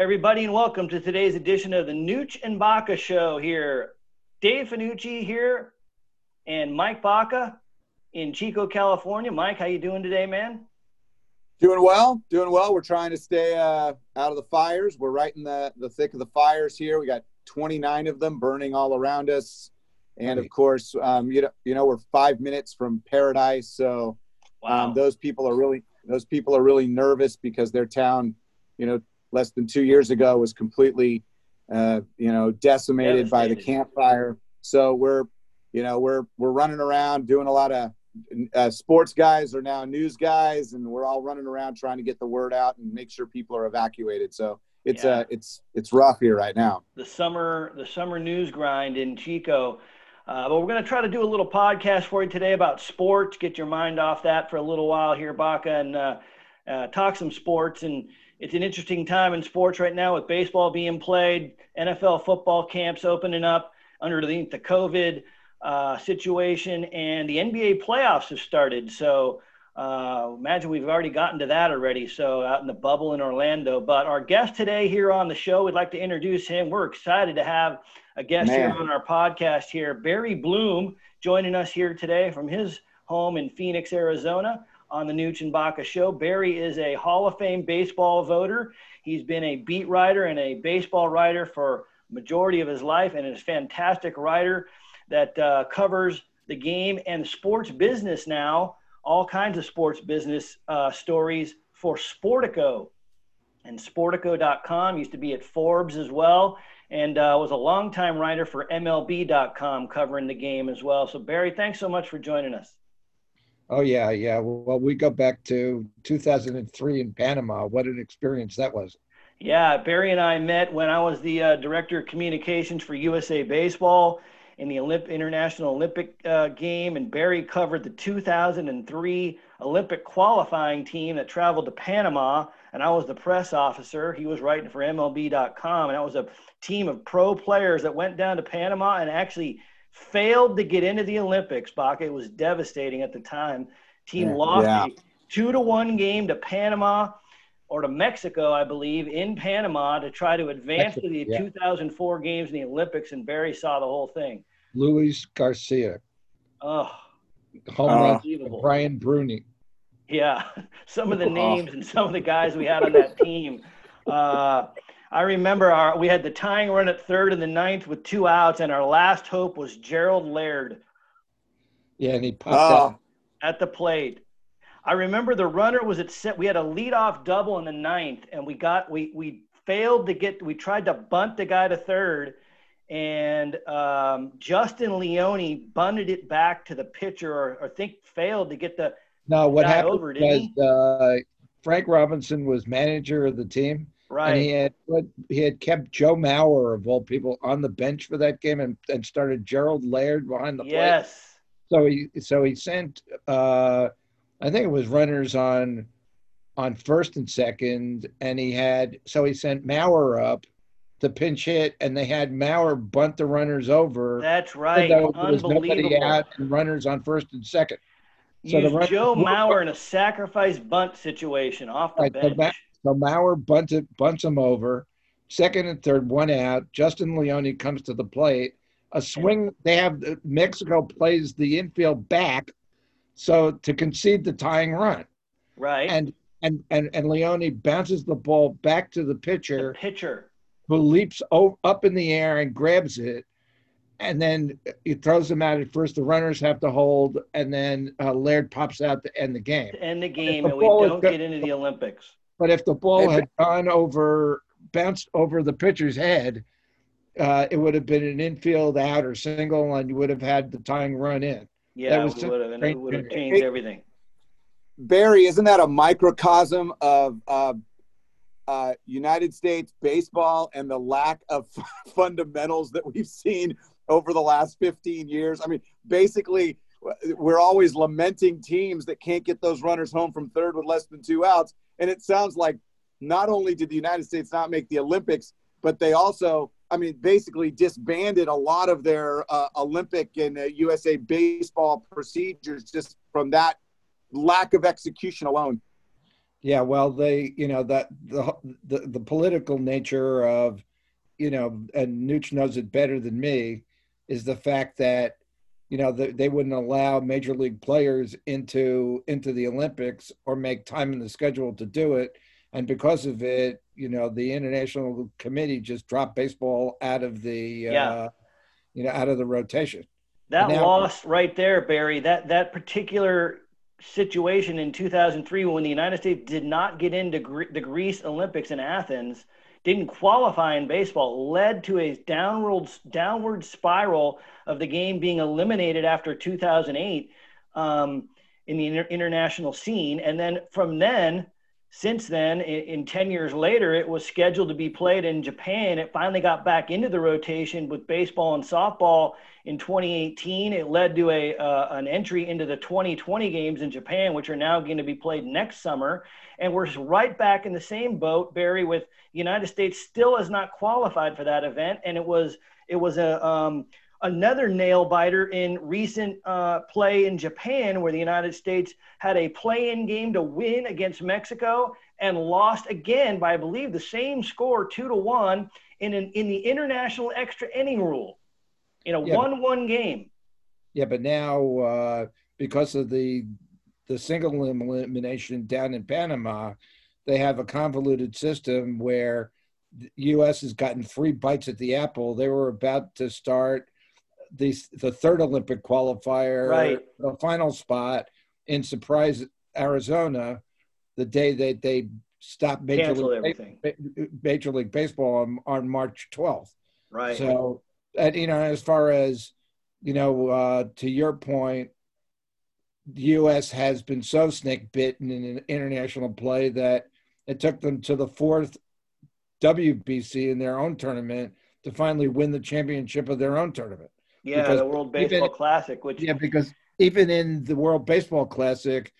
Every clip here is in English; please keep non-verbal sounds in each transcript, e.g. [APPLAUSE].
everybody, and welcome to today's edition of the Nooch and Baca Show here. Dave Fanucchi here and Mike Baca in Chico, California. Mike, how you doing today, man? Doing well, doing well. We're trying to stay uh, out of the fires. We're right in the, the thick of the fires here. We got 29 of them burning all around us. And of course, um, you know, you know, we're five minutes from paradise. So um, wow. um, those people are really, those people are really nervous because their town, you know, less than two years ago was completely, uh, you know, decimated by the campfire. So we're, you know, we're we're running around doing a lot of uh, sports guys are now news guys, and we're all running around trying to get the word out and make sure people are evacuated. So it's yeah. uh, it's it's rough here right now. The summer the summer news grind in Chico. Uh, but we're going to try to do a little podcast for you today about sports. Get your mind off that for a little while here, Baca, and uh, uh, talk some sports. And it's an interesting time in sports right now with baseball being played, NFL football camps opening up underneath the COVID uh, situation, and the NBA playoffs have started. So uh, imagine we've already gotten to that already. So out in the bubble in Orlando. But our guest today here on the show, we'd like to introduce him. We're excited to have a guest Man. here on our podcast here, Barry Bloom, joining us here today from his home in Phoenix, Arizona. On the Nooch and Baca show. Barry is a Hall of Fame baseball voter. He's been a beat writer and a baseball writer for majority of his life and is a fantastic writer that uh, covers the game and sports business now, all kinds of sports business uh, stories for Sportico. And Sportico.com used to be at Forbes as well, and uh, was a longtime writer for MLB.com covering the game as well. So, Barry, thanks so much for joining us. Oh, yeah, yeah. Well, we go back to 2003 in Panama. What an experience that was. Yeah, Barry and I met when I was the uh, director of communications for USA Baseball in the Olymp- International Olympic uh, game, and Barry covered the 2003 Olympic qualifying team that traveled to Panama, and I was the press officer. He was writing for MLB.com, and that was a team of pro players that went down to Panama and actually failed to get into the Olympics. Baca, it was devastating at the time. Team yeah, lost yeah. a two to one game to Panama or to Mexico, I believe, in Panama to try to advance Mexico, to the yeah. 2004 games in the Olympics, and Barry saw the whole thing. Luis Garcia. Oh, home uh, Brian Bruney. Yeah, [LAUGHS] some of the names and some of the guys we had on that team. Uh, I remember our we had the tying run at third in the ninth with two outs, and our last hope was Gerald Laird. Yeah, and he popped uh, at the plate. I remember the runner was at set. We had a leadoff double in the ninth, and we got we we failed to get. We tried to bunt the guy to third, and um, Justin Leone bunted it back to the pitcher, or, or think failed to get the. No, what happened over, was uh, Frank Robinson was manager of the team, right? And he had he had kept Joe Mauer of all people on the bench for that game, and, and started Gerald Laird behind the plate. Yes. So he so he sent uh, I think it was runners on on first and second, and he had so he sent Mauer up to pinch hit, and they had Mauer bunt the runners over. That's right. Nobody out and runners on first and second. So Use Joe Mauer in a sacrifice bunt situation off the right, bench. So, Mauer bunted, bunts him over. Second and third, one out. Justin Leone comes to the plate. A swing. They have Mexico plays the infield back, so to concede the tying run. Right. And and and and Leone bounces the ball back to the pitcher. The pitcher who leaps up in the air and grabs it, and then he throws them out at first. The runners have to hold, and then uh, Laird pops out to end the game. To end the game, the and we don't get into the Olympics. But if the ball had gone over, bounced over the pitcher's head, uh, it would have been an infield out or single, and you would have had the tying run in. Yeah, that was would have, and it would have changed everything. Barry, isn't that a microcosm of uh, uh, United States baseball and the lack of [LAUGHS] fundamentals that we've seen over the last 15 years. I mean, basically, we're always lamenting teams that can't get those runners home from third with less than two outs. And it sounds like not only did the United States not make the Olympics, but they also, I mean, basically disbanded a lot of their uh, Olympic and uh, USA baseball procedures just from that lack of execution alone. Yeah, well, they, you know, that the the, the political nature of, you know, and Nooch knows it better than me, is the fact that, you know, the, they wouldn't allow major league players into into the Olympics or make time in the schedule to do it, and because of it, you know, the international committee just dropped baseball out of the, yeah. uh, you know, out of the rotation. That now, loss right there, Barry. That that particular situation in 2003 when the United States did not get into the Greece Olympics in Athens, didn't qualify in baseball, led to a downward downward spiral of the game being eliminated after 2008 um, in the inter- international scene, and then from then. Since then, in, in 10 years later, it was scheduled to be played in Japan. It finally got back into the rotation with baseball and softball in 2018. It led to a uh, an entry into the 2020 games in Japan, which are now going to be played next summer. And we're right back in the same boat, Barry, with United States still has not qualified for that event, and it was it was a um, another nail biter in recent uh, play in Japan, where the United States had a play-in game to win against Mexico and lost again by I believe the same score, two to one, in an, in the international extra inning rule in a yeah, one-one game. Yeah, but now uh, because of the the single elimination down in Panama, they have a convoluted system where the U.S. has gotten three bites at the apple. They were about to start the the third Olympic qualifier, right. the final spot in Surprise, Arizona, the day that they stopped Major League, Major League Baseball on, on March 12th. Right. So and you know, as far as you know, uh, to your point, the U.S. has been so snake bitten in international play that it took them to the fourth WBC in their own tournament to finally win the championship of their own tournament. Yeah, because the World Baseball even, Classic. Which yeah, because even in the World Baseball Classic,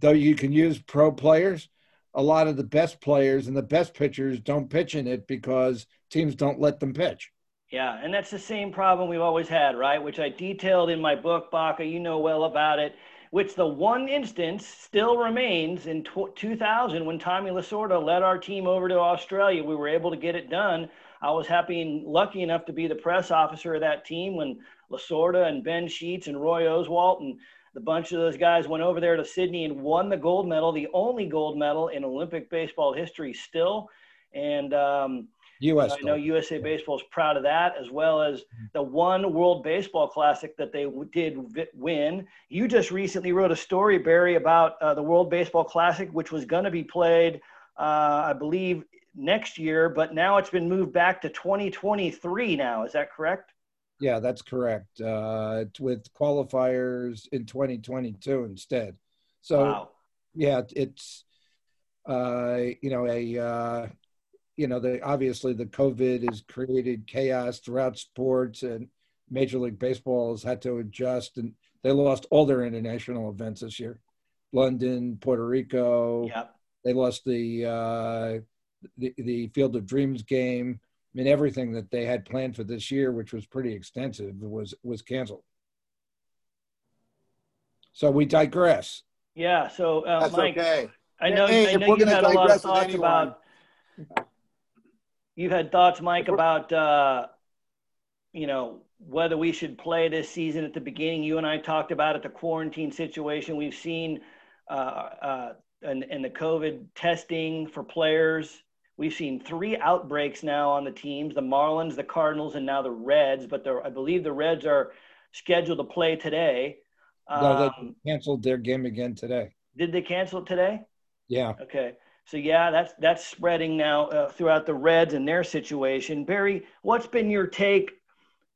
though you can use pro players, a lot of the best players and the best pitchers don't pitch in it because teams don't let them pitch. Yeah, and that's the same problem we've always had, right? Which I detailed in my book, Baca. You know well about it. Which the one instance still remains in 2000 when Tommy Lasorda led our team over to Australia. We were able to get it done. I was happy and lucky enough to be the press officer of that team when Lasorda and Ben Sheets and Roy Oswalt and the bunch of those guys went over there to Sydney and won the gold medal, the only gold medal in Olympic baseball history still. And um, U.S. I know USA Baseball is proud of that, as well as mm-hmm. the one World Baseball Classic that they did win. You just recently wrote a story, Barry, about uh, the World Baseball Classic, which was going to be played, uh, I believe, next year, but now it's been moved back to 2023. Now, is that correct? Yeah, that's correct. Uh, with qualifiers in 2022 instead. So, wow. yeah, it's uh, you know a uh, you know, the obviously the COVID has created chaos throughout sports, and Major League Baseball has had to adjust, and they lost all their international events this year. London, Puerto Rico. Yep. They lost the, uh, the the Field of Dreams game. I mean, everything that they had planned for this year, which was pretty extensive, was was canceled. So we digress. Yeah. So uh, That's Mike, okay. I know, hey, I know you had a lot of thoughts about You've had thoughts, Mike, about uh, you know whether we should play this season at the beginning. You and I talked about it, the quarantine situation. We've seen uh, uh, and, and the COVID testing for players. We've seen three outbreaks now on the teams: the Marlins, the Cardinals, and now the Reds. But I believe the Reds are scheduled to play today. No, they um, canceled their game again today. Did they cancel it today? Yeah. Okay. So yeah, that's that's spreading now uh, throughout the Reds and their situation. Barry, what's been your take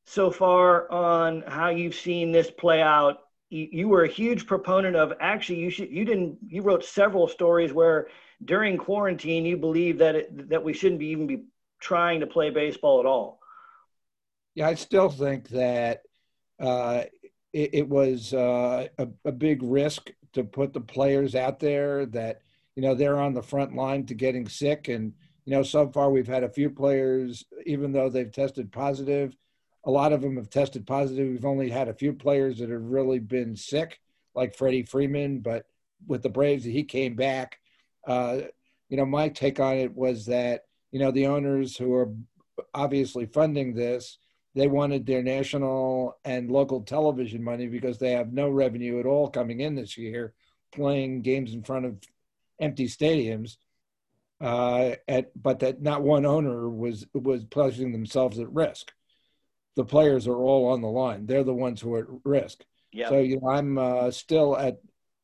so far on how you've seen this play out? You, you were a huge proponent of actually you should you didn't you wrote several stories where during quarantine you believe that it, that we shouldn't be even be trying to play baseball at all. Yeah, I still think that uh, it, it, was uh, a, a big risk to put the players out there that you know they're on the front line to getting sick and you know so far we've had a few players even though they've tested positive a lot of them have tested positive we've only had a few players that have really been sick like freddie freeman but with the braves he came back uh, you know, my take on it was that you know the owners who are obviously funding this, they wanted their national and local television money because they have no revenue at all coming in this year, playing games in front of empty stadiums. Uh, at, but that not one owner was was placing themselves at risk. The players are all on the line; they're the ones who are at risk. Yep. So you know, I'm uh, still at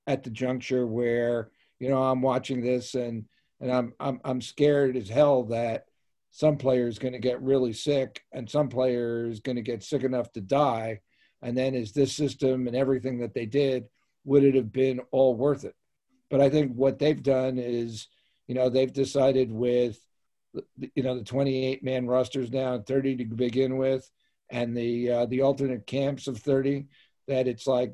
at the juncture where you know I'm watching this and and I'm I'm I'm scared as hell that some players going to get really sick and some players going to get sick enough to die. And then is this system and everything that they did would it have been all worth it? But i think what they've done is you know they've decided with you know the 28 man rosters now 30 to begin with and the uh, the alternate camps of 30 that it's like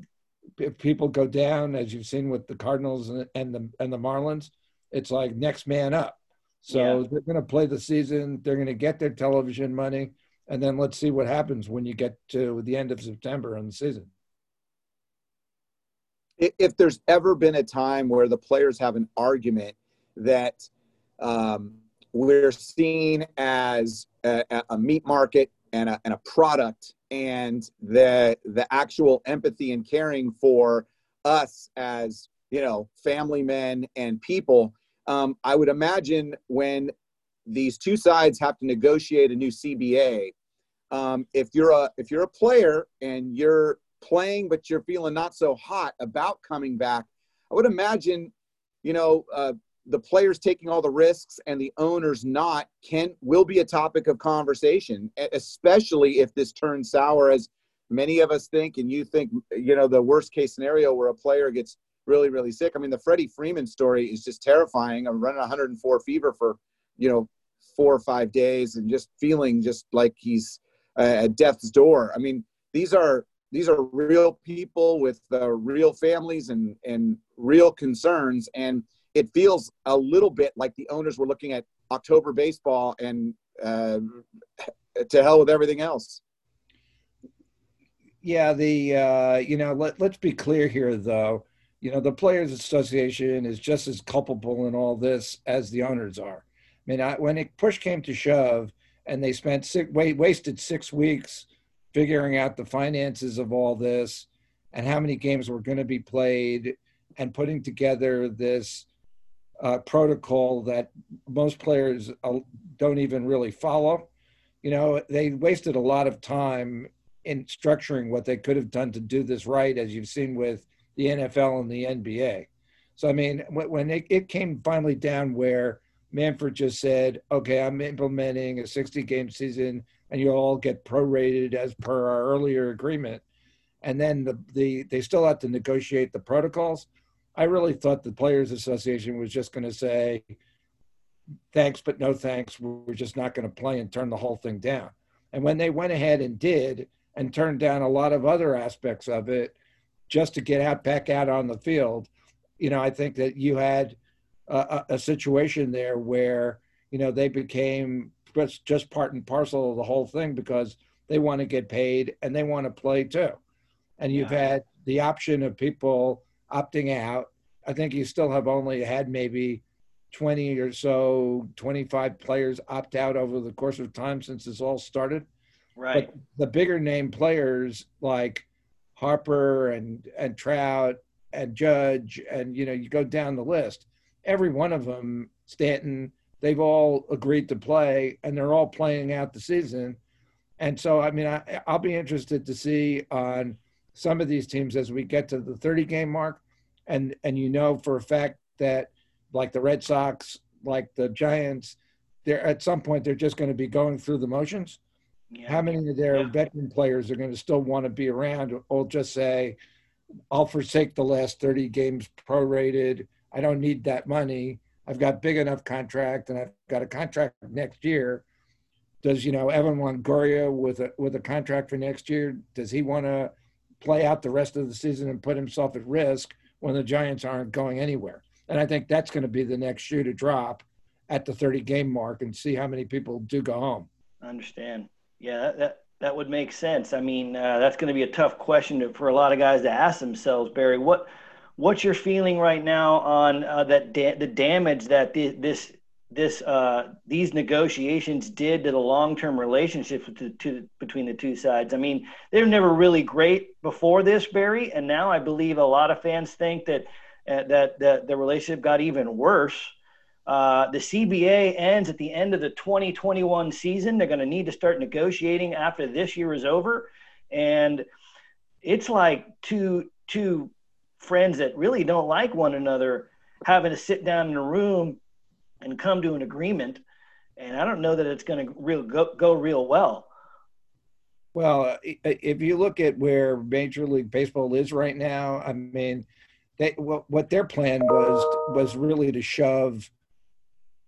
if people go down as you've seen with the cardinals and, and the and the marlins it's like next man up. So yeah. they're going to play the season. They're going to get their television money, and then let's see what happens when you get to the end of September on the season. If there's ever been a time where the players have an argument that um, we're seen as a, a meat market and a, and a product, and the the actual empathy and caring for us as you know family men and people um, I would imagine when these two sides have to negotiate a new CBA, um, if you're a if you're a player and you're playing but you're feeling not so hot about coming back, I would imagine, you know, uh, the players taking all the risks and the owners not can will be a topic of conversation, especially if this turns sour as many of us think and you think you know the worst case scenario where a player gets really, really sick. I mean, the Freddie Freeman story is just terrifying. I'm running 104 fever for, you know, four or five days and just feeling just like he's at death's door. I mean, these are these are real people with uh, real families and and real concerns, and it feels a little bit like the owners were looking at October baseball and uh, to hell with everything else. Yeah, the uh, you know let let's be clear here though you know, the Players Association is just as culpable in all this as the owners are. I mean, I, when it push came to shove, and they spent six, wait, wasted six weeks figuring out the finances of all this and how many games were going to be played, and putting together this uh, protocol that most players uh, don't even really follow. You know, they wasted a lot of time in structuring what they could have done to do this right, as you've seen with the NFL and the NBA. So I mean, when it, it came finally down where Manfred just said, "Okay, I'm implementing a 60 game season, and you all get prorated as per our earlier agreement," and then the the they still have to negotiate the protocols. I really thought the Players Association was just going to say, "Thanks, but no thanks. We're just not going to play and turn the whole thing down." And when they went ahead and did and turned down a lot of other aspects of it, just to get out back out on the field. You know, I think that you had a, a situation there where you know they became just part and parcel of the whole thing because they want to get paid and they want to play too. And you've had the option of people opting out. I think you still have only had maybe 20 or so, 25 players opt out over the course of time since this all started. Right. But the bigger name players like Harper and and Trout and Judge and you know you go down the list. Every one of them, Stanton, they've all agreed to play and they're all playing out the season. And so I mean I, I'll be interested to see on some of these teams as we get to the 30 game mark and and you know for a fact that like the Red Sox, like the Giants, they're at some point they're just going to be going through the motions yeah. How many of their yeah. veteran players are going to still want to be around or just say, I'll forsake the last 30 games prorated. I don't need that money. I've got big enough contract and I've got a contract next year. Does, you know, Evan Longoria with a, with a contract for next year, does he want to play out the rest of the season and put himself at risk when the Giants aren't going anywhere? And I think that's going to be the next shoe to drop at the 30 game mark and see how many people do go home. I understand. Yeah, that, that, that would make sense. I mean, uh, that's going to be a tough question to, for a lot of guys to ask themselves, Barry. What what's your feeling right now on uh, that da- the damage that the, this this uh, these negotiations did to the long-term relationships between the two sides. I mean, they were never really great before this, Barry, and now I believe a lot of fans think that uh, that, that the relationship got even worse. Uh, the CBA ends at the end of the 2021 season. They're going to need to start negotiating after this year is over, and it's like two two friends that really don't like one another having to sit down in a room and come to an agreement. And I don't know that it's going to real go, go real well. Well, if you look at where Major League Baseball is right now, I mean, they, what, what their plan was was really to shove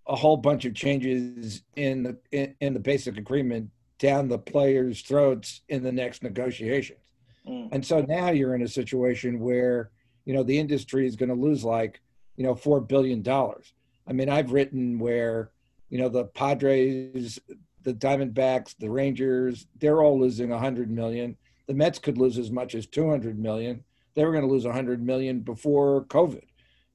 a whole bunch of changes in the in, in the basic agreement down the players' throats in the next negotiations. Mm. And so now you're in a situation where you know the industry is going to lose like you know four billion dollars. I mean, I've written where you know the Padres, the Diamondbacks, the Rangers, they're all losing hundred million. The Mets could lose as much as two hundred million. They were going to lose hundred million before COVID.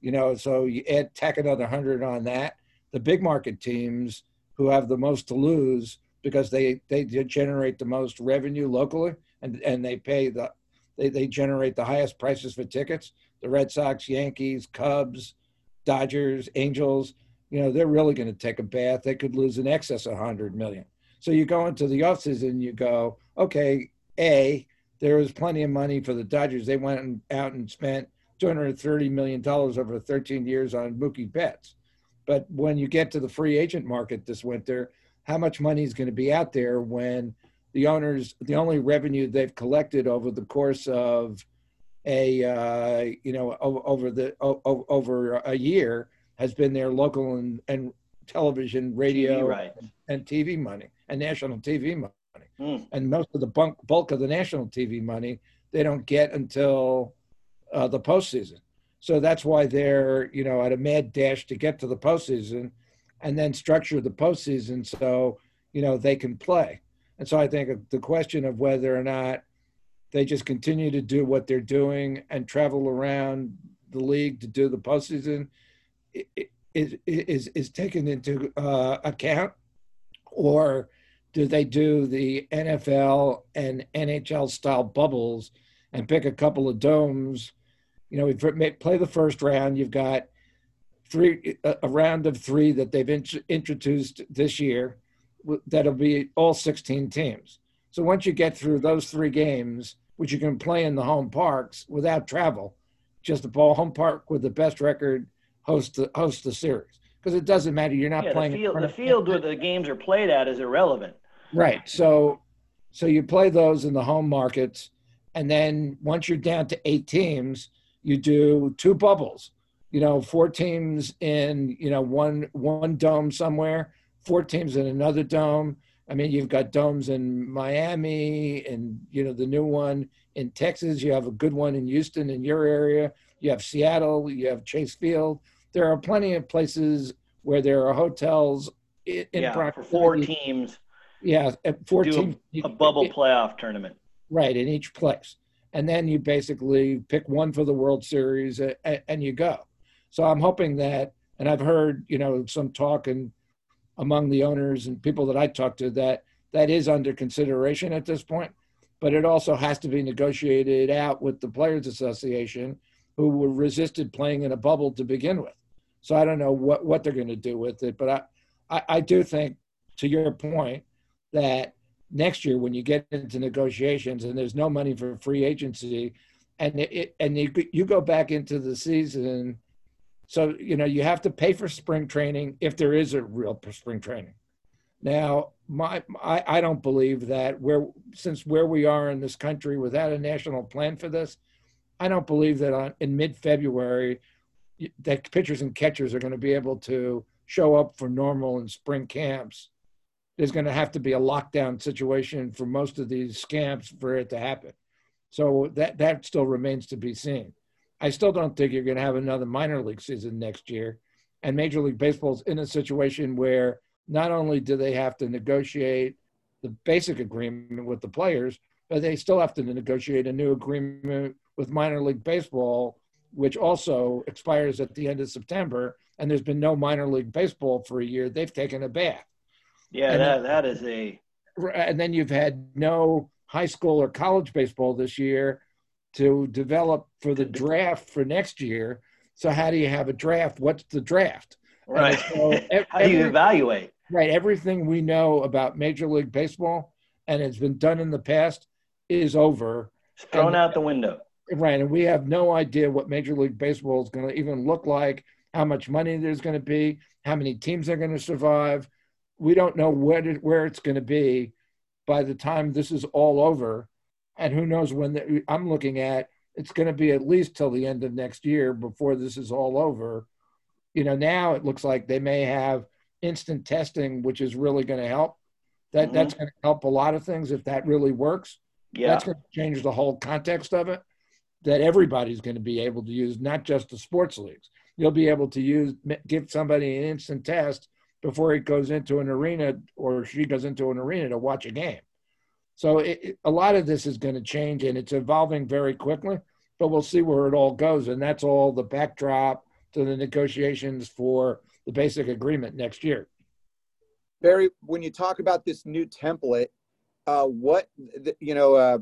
You know, so you add tack another hundred on that. The big market teams who have the most to lose because they they generate the most revenue locally and and they pay the they, they generate the highest prices for tickets. The Red Sox, Yankees, Cubs, Dodgers, Angels, you know, they're really going to take a bath. They could lose in excess of 100 million. So you go into the offseason and you go, okay, A, there was plenty of money for the Dodgers. They went out and spent $230 million over 13 years on Mookie Betts. But when you get to the free agent market this winter, how much money is going to be out there when the owners, the only revenue they've collected over the course of a, uh, you know, over the over a year has been their local and, and television, radio, TV, right. and TV money and national TV money. Mm. And most of the bulk, bulk of the national TV money they don't get until uh, the postseason. So that's why they're, you know, at a mad dash to get to the postseason and then structure the postseason so, you know, they can play. And so I think the question of whether or not they just continue to do what they're doing and travel around the league to do the postseason is is is taken into uh, account, or do they do the NFL and NHL style bubbles and pick a couple of domes? You know, we play the first round. You've got three a round of three that they've int- introduced this year that'll be all 16 teams. So once you get through those three games, which you can play in the home parks without travel, just the ball home park with the best record host the host the series because it doesn't matter. You're not yeah, playing the field. The field where the games are played at is irrelevant. Right. So, so you play those in the home markets, and then once you're down to eight teams, you do two bubbles. You know, four teams in you know one one dome somewhere, four teams in another dome. I mean, you've got domes in Miami and, you know, the new one in Texas. You have a good one in Houston in your area. You have Seattle. You have Chase Field. There are plenty of places where there are hotels in, yeah, for four teams. Yeah, uh, four teams. A, a bubble playoff tournament. Right, in each place. And then you basically pick one for the World Series and, and you go. So I'm hoping that, and I've heard, you know, some talk and among the owners and people that I talk to that that is under consideration at this point. But it also has to be negotiated out with the Players Association, who were resisted playing in a bubble to begin with. So I don't know what, what they're going to do with it. But I, I, I do think, to your point, that next year when you get into negotiations and there's no money for free agency, and it, and you, you go back into the season so, you know, you have to pay for spring training if there is a real spring training. Now, my, I, I don't believe that where since where we are in this country without a national plan for this, I don't believe that on, in mid-February that pitchers and catchers are going to be able to show up for normal and spring camps. There's going to have to be a lockdown situation for most of these camps for it to happen. So that that still remains to be seen. I still don't think you're going to have another minor league season next year. And Major League Baseball's in a situation where not only do they have to negotiate the basic agreement with the players, but they still have to negotiate a new agreement with minor league baseball which also expires at the end of September, and there's been no minor league baseball for a year, they've taken a bath. Yeah, that, that is a. And then you've had no high school or college baseball this year to develop for the draft for next year. So how do you have a draft? What's the draft? Right. So every, [LAUGHS] how do you evaluate? Right. Everything we know about Major League Baseball and it's been done in the past is over. It's thrown and, out the window. Right. And we have no idea what Major League Baseball is going to even look like, how much money there's going to be, how many teams are going to survive. We don't know where, to, where it's going to be by the time this is all over. And who knows when the, I'm looking at it's going to be at least till the end of next year before this is all over. You know, now it looks like they may have instant testing, which is really going to help. That mm-hmm. that's going to help a lot of things if that really works. Yeah, that's going to change the whole context of it. That everybody's going to be able to use, not just the sports leagues. You'll be able to use give somebody an instant test before he goes into an arena or she goes into an arena to watch a game. So it, it, a lot of this is going to change and it's evolving very quickly, but we'll see where it all goes. And that's all the backdrop to the negotiations for the basic agreement next year. Barry, when you talk about this new template, uh, what, you know, uh,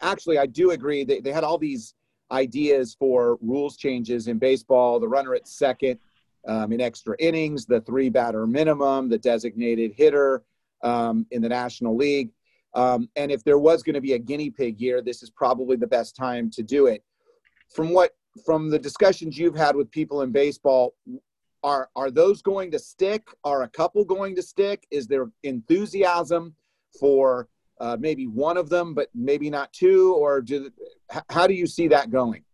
actually, I do agree. They, they had all these ideas for rules changes in baseball, the runner at second um, in extra innings, the three batter minimum, the designated hitter um, in the National League. Um, and if there was going to be a guinea pig year, this is probably the best time to do it. From what from the discussions you've had with people in baseball, are are those going to stick? Are a couple going to stick? Is there enthusiasm for uh, maybe one of them, but maybe not two? Or do, how do you see that going?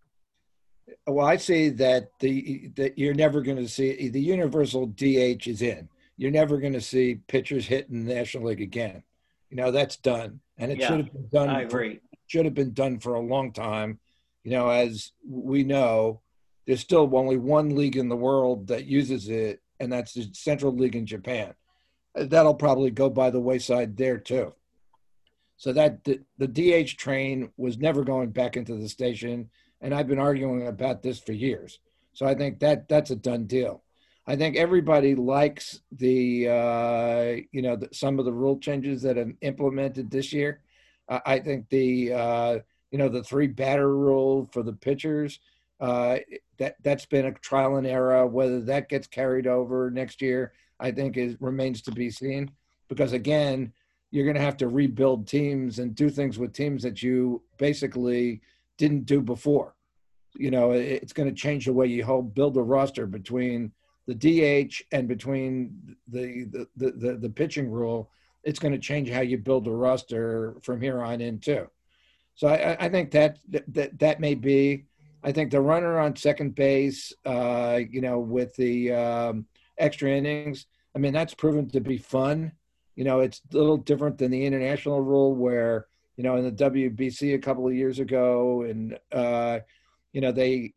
Well, I see that the that you're never going to see the universal DH is in. You're never going to see pitchers hit in the National League again. You know that's done, and it yeah, should have been done. I agree. For, should have been done for a long time. You know, as we know, there's still only one league in the world that uses it, and that's the Central League in Japan. That'll probably go by the wayside there too. So that the, the DH train was never going back into the station, and I've been arguing about this for years. So I think that that's a done deal. I think everybody likes the uh, you know the, some of the rule changes that have implemented this year. Uh, I think the uh, you know the three batter rule for the pitchers uh, that that's been a trial and error. Whether that gets carried over next year, I think is remains to be seen. Because again, you're going to have to rebuild teams and do things with teams that you basically didn't do before. You know, it's going to change the way you hold build a roster between the DH and between the the the, the, the pitching rule. It's going to change how you build a roster from here on in too. So I, I think that that that may be I think the runner on second base, uh, you know, with the um, extra innings, I mean, that's proven to be fun. You know, it's a little different than the international rule where, you know, in the WBC a couple of years ago, and, uh, you know, they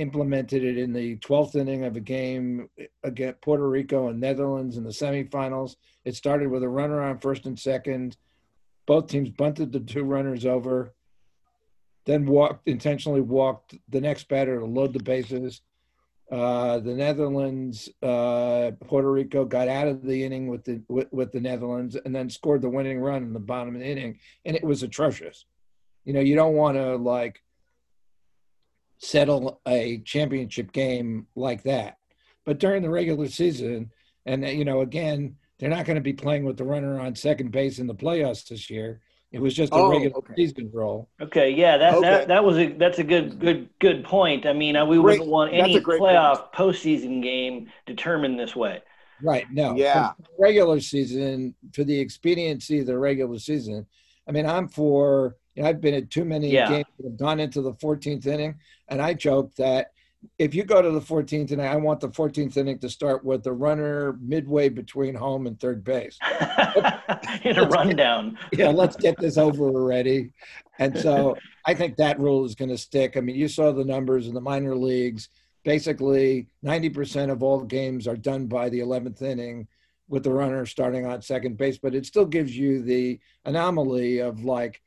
implemented it in the 12th inning of a game against Puerto Rico and Netherlands in the semifinals. It started with a runner on first and second. Both teams bunted the two runners over then walked intentionally walked the next batter to load the bases. Uh, the Netherlands, uh, Puerto Rico got out of the inning with the with, with, the Netherlands, and then scored the winning run in the bottom of the inning, and it was atrocious. You know, you don't want to like settle a championship game like that. But during the regular season, and you know, again, they're not going to be playing with the runner on second base in the playoffs this year. It was just a oh, regular okay. season role. Okay, yeah, that, okay. that that was a that's a good good good point. I mean, uh, we great. wouldn't want any playoff point. postseason game determined this way. Right. No. Yeah. regular season for the expediency of the regular season. I mean, I'm for. I've been at too many yeah. games that have gone into the 14th inning, and I joke that if you go to the 14th inning, I want the 14th inning to start with the runner midway between home and third base. [LAUGHS] In a rundown. Get, yeah, let's get this over already. And so [LAUGHS] I think that rule is going to stick. I mean, you saw the numbers in the minor leagues. Basically, 90% of all games are done by the 11th inning with the runner starting on second base, but it still gives you the anomaly of like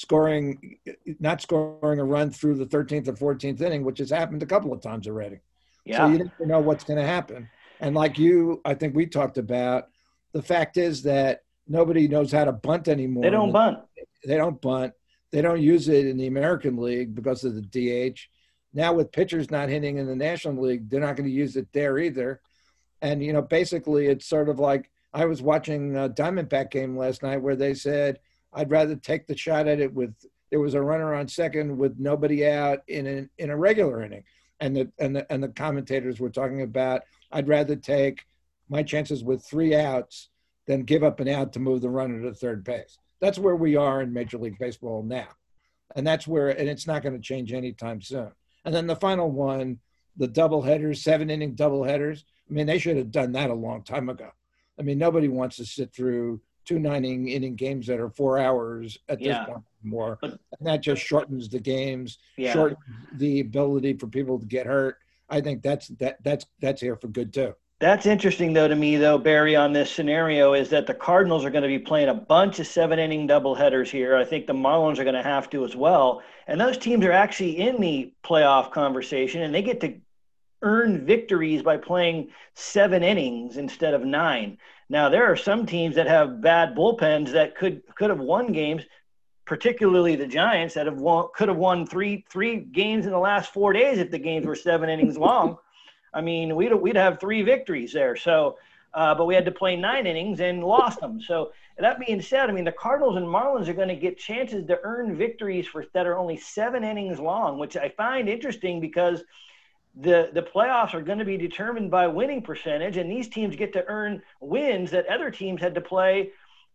scoring, not scoring a run through the 13th or 14th inning, which has happened a couple of times already. Yeah. So you never know what's going to happen. And like you, I think we talked about, the fact is that nobody knows how to bunt anymore. They don't bunt. They don't bunt. They don't use it in the American League because of the DH. Now with pitchers not hitting in the National League, they're not going to use it there either. And you know, basically, it's sort of like I was watching a Diamondback game last night where they said I'd rather take the shot at it with there was a runner on second with nobody out in an, in a regular inning, and the and the and the commentators were talking about I'd rather take my chances with three outs than give up an out to move the runner to third base. That's where we are in Major League Baseball now, and that's where and it's not going to change anytime soon. And then the final one, the double headers, seven inning double headers. I mean, they should have done that a long time ago. I mean, nobody wants to sit through two nine inning games that are four hours at yeah. this point more. and that just shortens the games, yeah. shortens the ability for people to get hurt. I think that's that that's that's here for good too. That's interesting, though, to me, though, Barry, on this scenario is that the Cardinals are going to be playing a bunch of seven inning doubleheaders here. I think the Marlins are going to have to as well. And those teams are actually in the playoff conversation, and they get to earn victories by playing seven innings instead of nine. Now, there are some teams that have bad bullpens that could could have won games, particularly the Giants that have won could have won three three games in the last four days if the games were seven innings long. I mean, we'd we'd have three victories there. So, uh, but we had to play nine innings and lost them. So that being said, I mean the Cardinals and Marlins are going to get chances to earn victories for that are only seven innings long, which I find interesting because the the playoffs are going to be determined by winning percentage, and these teams get to earn wins that other teams had to play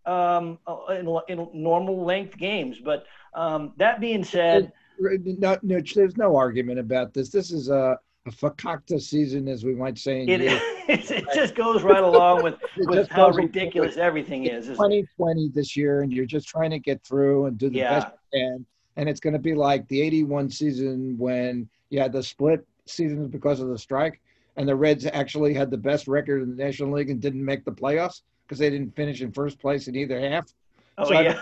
um, in, in normal length games. But um, that being said, no, no, there's no argument about this. This is a a fakakta season, as we might say. It, [LAUGHS] it just goes right along with, [LAUGHS] with how ridiculous everything is. 2020 this year, and you're just trying to get through and do the yeah. best you can. And it's going to be like the 81 season when you had the split seasons because of the strike, and the Reds actually had the best record in the National League and didn't make the playoffs because they didn't finish in first place in either half. Oh so yeah.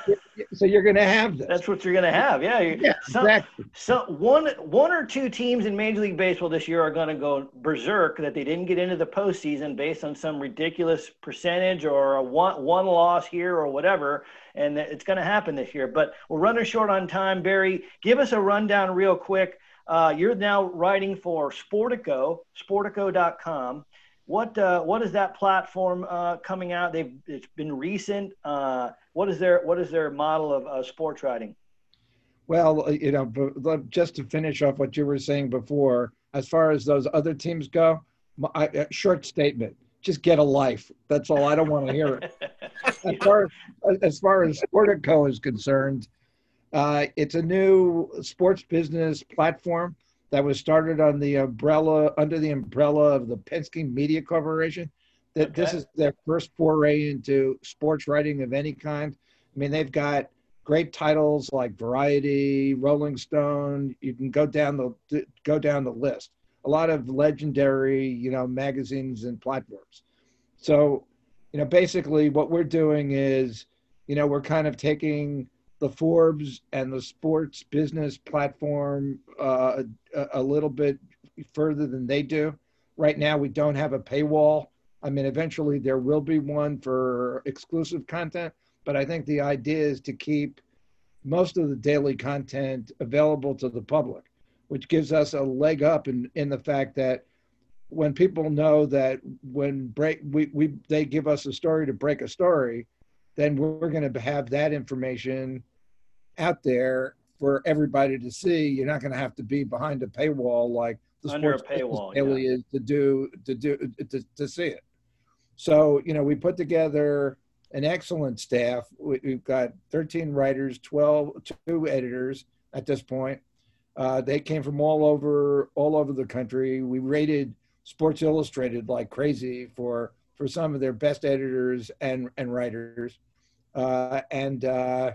so you're going to have this. That's what you're going to have. Yeah. Yeah. Some, exactly. So one one or two teams in Major League Baseball this year are going to go berserk that they didn't get into the postseason based on some ridiculous percentage or a one one loss here or whatever, and it's going to happen this year. But we're running short on time. Barry, give us a rundown real quick. Uh, you're now writing for Sportico, Sportico.com. What uh, what is that platform uh, coming out? They've it's been recent. Uh, what is their what is their model of uh, sports writing? Well, uh, you know, just to finish off what you were saying before, as far as those other teams go, my, uh, short statement: just get a life. That's all. I don't want to hear it. [LAUGHS] as far as far as Sportico is concerned, Uh, it's a new sports business platform that was started on the umbrella under the umbrella of the Penske Media Corporation. That okay. this is their first foray into sports writing of any kind. I mean, they've got great titles like Variety, Rolling Stone. You can go down the go down the list. A lot of legendary, you know, magazines and platforms. So, you know, basically what we're doing is, you know, we're kind of taking the Forbes and the sports business platform uh, a, a, little bit further than they do. Right now, we don't have a paywall. I mean, eventually there will be one for exclusive content, but I think the idea is to keep most of the daily content available to the public, which gives us a leg up in, in the fact that when people know that when break we, we they give us a story to break a story, then we're going to have that information out there for everybody to see. You're not going to have to be behind a paywall like the Under sports paywall, daily yeah. is to do to do to, to see it. So you know, we put together an excellent staff. We, have got 13 writers, 12 two editors at this point. Uh, they came from all over all over the country. We rated Sports Illustrated like crazy for for some of their best editors and and writers. Uh, and uh,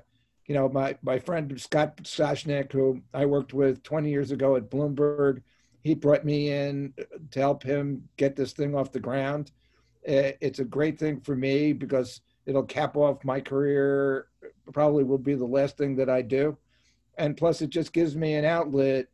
you know, my, my friend Scott Soshnick, who I worked with 20 years ago at Bloomberg, he brought me in to help him get this thing off the ground. It's a great thing for me because it'll cap off my career probably will be the last thing that I do. And plus, it just gives me an outlet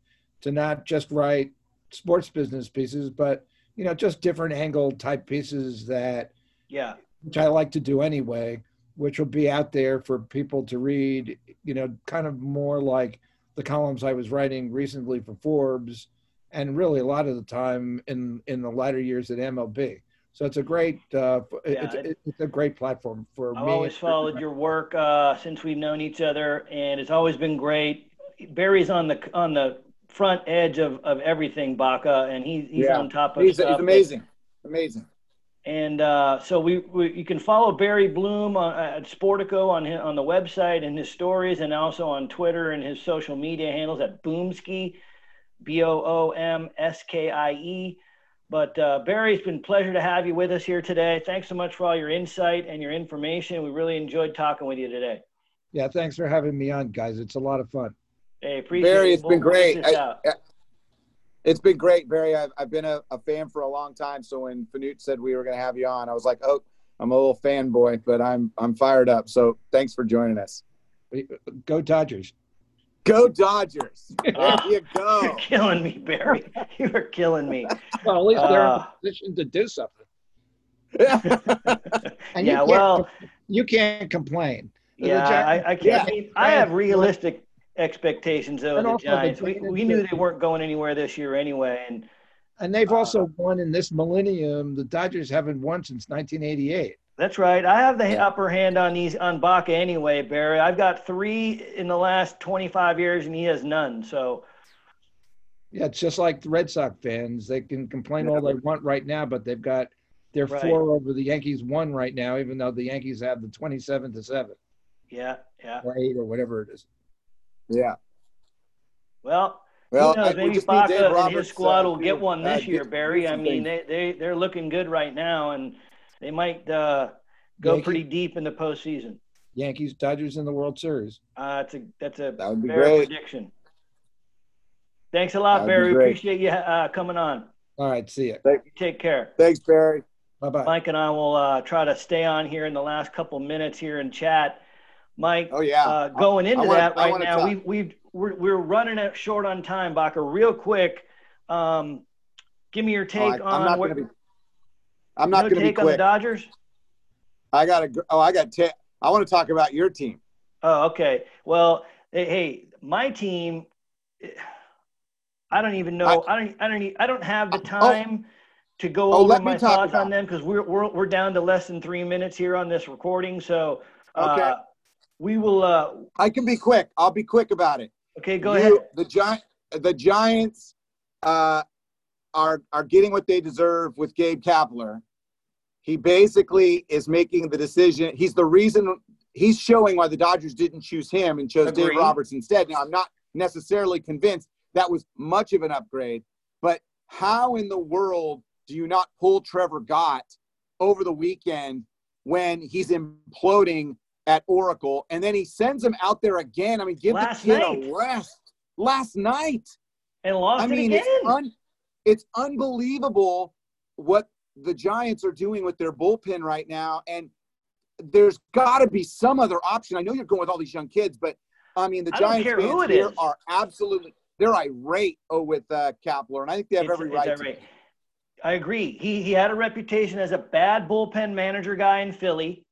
to not just write sports business pieces, but you know, just different angle type pieces that yeah, which I like to do anyway, which will be out there for people to read. You know, kind of more like the columns I was writing recently for Forbes, and really a lot of the time in in the latter years at MLB. So it's a great uh, yeah, it's, it, it's, a great platform for I've me. I've always followed your work uh, since we've known each other, and it's always been great. Barry's on the on the front edge of, of everything, Baca, and he, he's yeah. on top of he's, stuff. He's amazing, amazing. And uh, so we, we, you can follow Barry Bloom on, at Sportico on his, on the website and his stories, and also on Twitter and his social media handles at Boomskie, B O O M S K I E. But uh, Barry, it's been a pleasure to have you with us here today. Thanks so much for all your insight and your information. We really enjoyed talking with you today. Yeah, thanks for having me on, guys. It's a lot of fun. Hey, appreciate Barry, it. it's we'll, been great. I, it's been great, Barry. I've, I've been a, a, fan for a long time. So when Fanucchi said we were going to have you on, I was like, oh, I'm a little fanboy, but I'm I'm fired up. So thanks for joining us. Go Dodgers. Go Dodgers. There you go. [LAUGHS] You're killing me, Barry. [LAUGHS] You are killing me. Well, at least they're uh, in a position to do something. [LAUGHS] and yeah, well, you can't complain. Yeah, I, I, can't. Yeah. I have realistic expectations of the Giants. We, we knew they weren't going anywhere this year anyway, and and they've uh, also won in this millennium. The Dodgers haven't won since 1988. That's right. I have the yeah. upper hand on these on Baca anyway, Barry. I've got three in the last 25 years, and he has none. So. Yeah, it's just like the Red Sox fans. They can complain all they want right now, but they've got their right. four over the Yankees one right now, even though the Yankees have the 27 to seven. Yeah, yeah. Or eight or whatever it is. Yeah. Well, well, knows, maybe Baca and his squad uh, will get one this uh, year, Barry. I mean, they, they, they're looking good right now, and they might uh, go Yankees, pretty deep in the postseason. Yankees, Dodgers in the World Series. Uh, that's a that's a that would be great. prediction. Thanks a lot, Barry. Appreciate you uh, coming on. All right, see you. Take care. Thanks, Barry. Bye bye. Mike and I will uh, try to stay on here in the last couple minutes here in chat. Mike, oh yeah, uh, going into wanna, that right now, we we we're, we're running it short on time, Baca. Real quick, um, give me your take oh, I, on. what, be, I'm not no going to be quick. on the Dodgers. I got to. Oh, I got. Ta- I want to talk about your team. Oh, okay. Well, hey, my team. I don't even know. I, I don't. I don't. I don't have the oh. time. Oh, to go oh, over my thoughts on them because we're, we're we're down to less than three minutes here on this recording. So Okay. We will. Uh, I can be quick. I'll be quick about it. Okay, go you, ahead. The giant, the Giants, uh, are are getting what they deserve with Gabe Kapler. He basically is making the decision. He's the reason. He's showing why the Dodgers didn't choose him and chose Agreed. Dave Roberts instead. Now, I'm not necessarily convinced that was much of an upgrade, but how in the world do you not pull Trevor Gott over the weekend when he's imploding at Oracle, and then he sends him out there again. I mean, give Last the kid night. a rest. Last night, and lost I mean, it again. It's, un- it's unbelievable what the Giants are doing with their bullpen right now, and there's got to be some other option. I know you're going with all these young kids, but I mean, the Giants fans here is. are absolutely they're irate oh, with uh, Kapler, and I think they have it's, every right. to. I agree. He he had a reputation as a bad bullpen manager guy in Philly.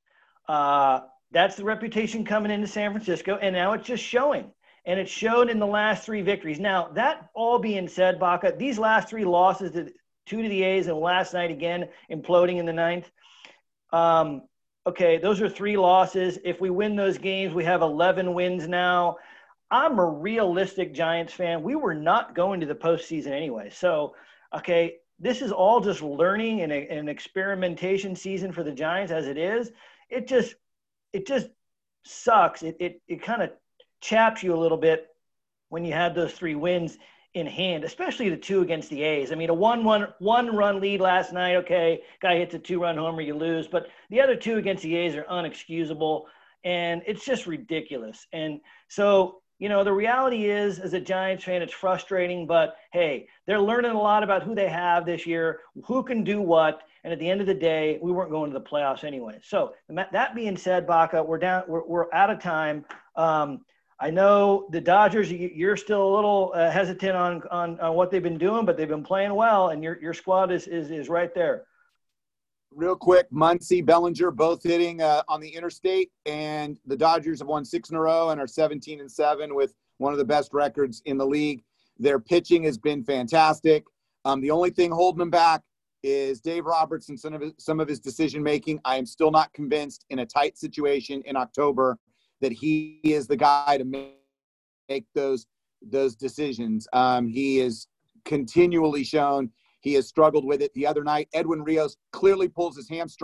Uh, that's the reputation coming into San Francisco, and now it's just showing. And it showed in the last three victories. Now, that all being said, Baca, these last three losses, to, two to the A's and last night again, imploding in the ninth. Um, okay, those are three losses. If we win those games, we have 11 wins now. I'm a realistic Giants fan. We were not going to the postseason anyway. So, okay, this is all just learning and an experimentation season for the Giants as it is. It just it just sucks. It it it kind of chaps you a little bit when you had those three wins in hand, especially the two against the A's. I mean, a one one one run lead last night. Okay, guy hits a two run homer, you lose. But the other two against the A's are unexcusable, and it's just ridiculous. And so. You know, the reality is, as a Giants fan, it's frustrating, but hey, they're learning a lot about who they have this year, who can do what, And at the end of the day, we weren't going to the playoffs anyway. So that being said, Baca, we're down, we're, we're out of time. Um, I know the Dodgers. You're still a little uh, hesitant on, on, on what they've been doing, but they've been playing well, and your your squad is is, is right there. Real quick, Muncy, Bellinger, both hitting uh, on the interstate, and the Dodgers have won six in a row and are 17 and seven with one of the best records in the league. Their pitching has been fantastic. Um, the only thing holding them back is Dave Roberts and some of his, some of his decision making. I am still not convinced in a tight situation in October that he is the guy to make, those those decisions. Um, he is continually shown he has struggled with it. The other night, Edwin Rios clearly pulls his hamstring.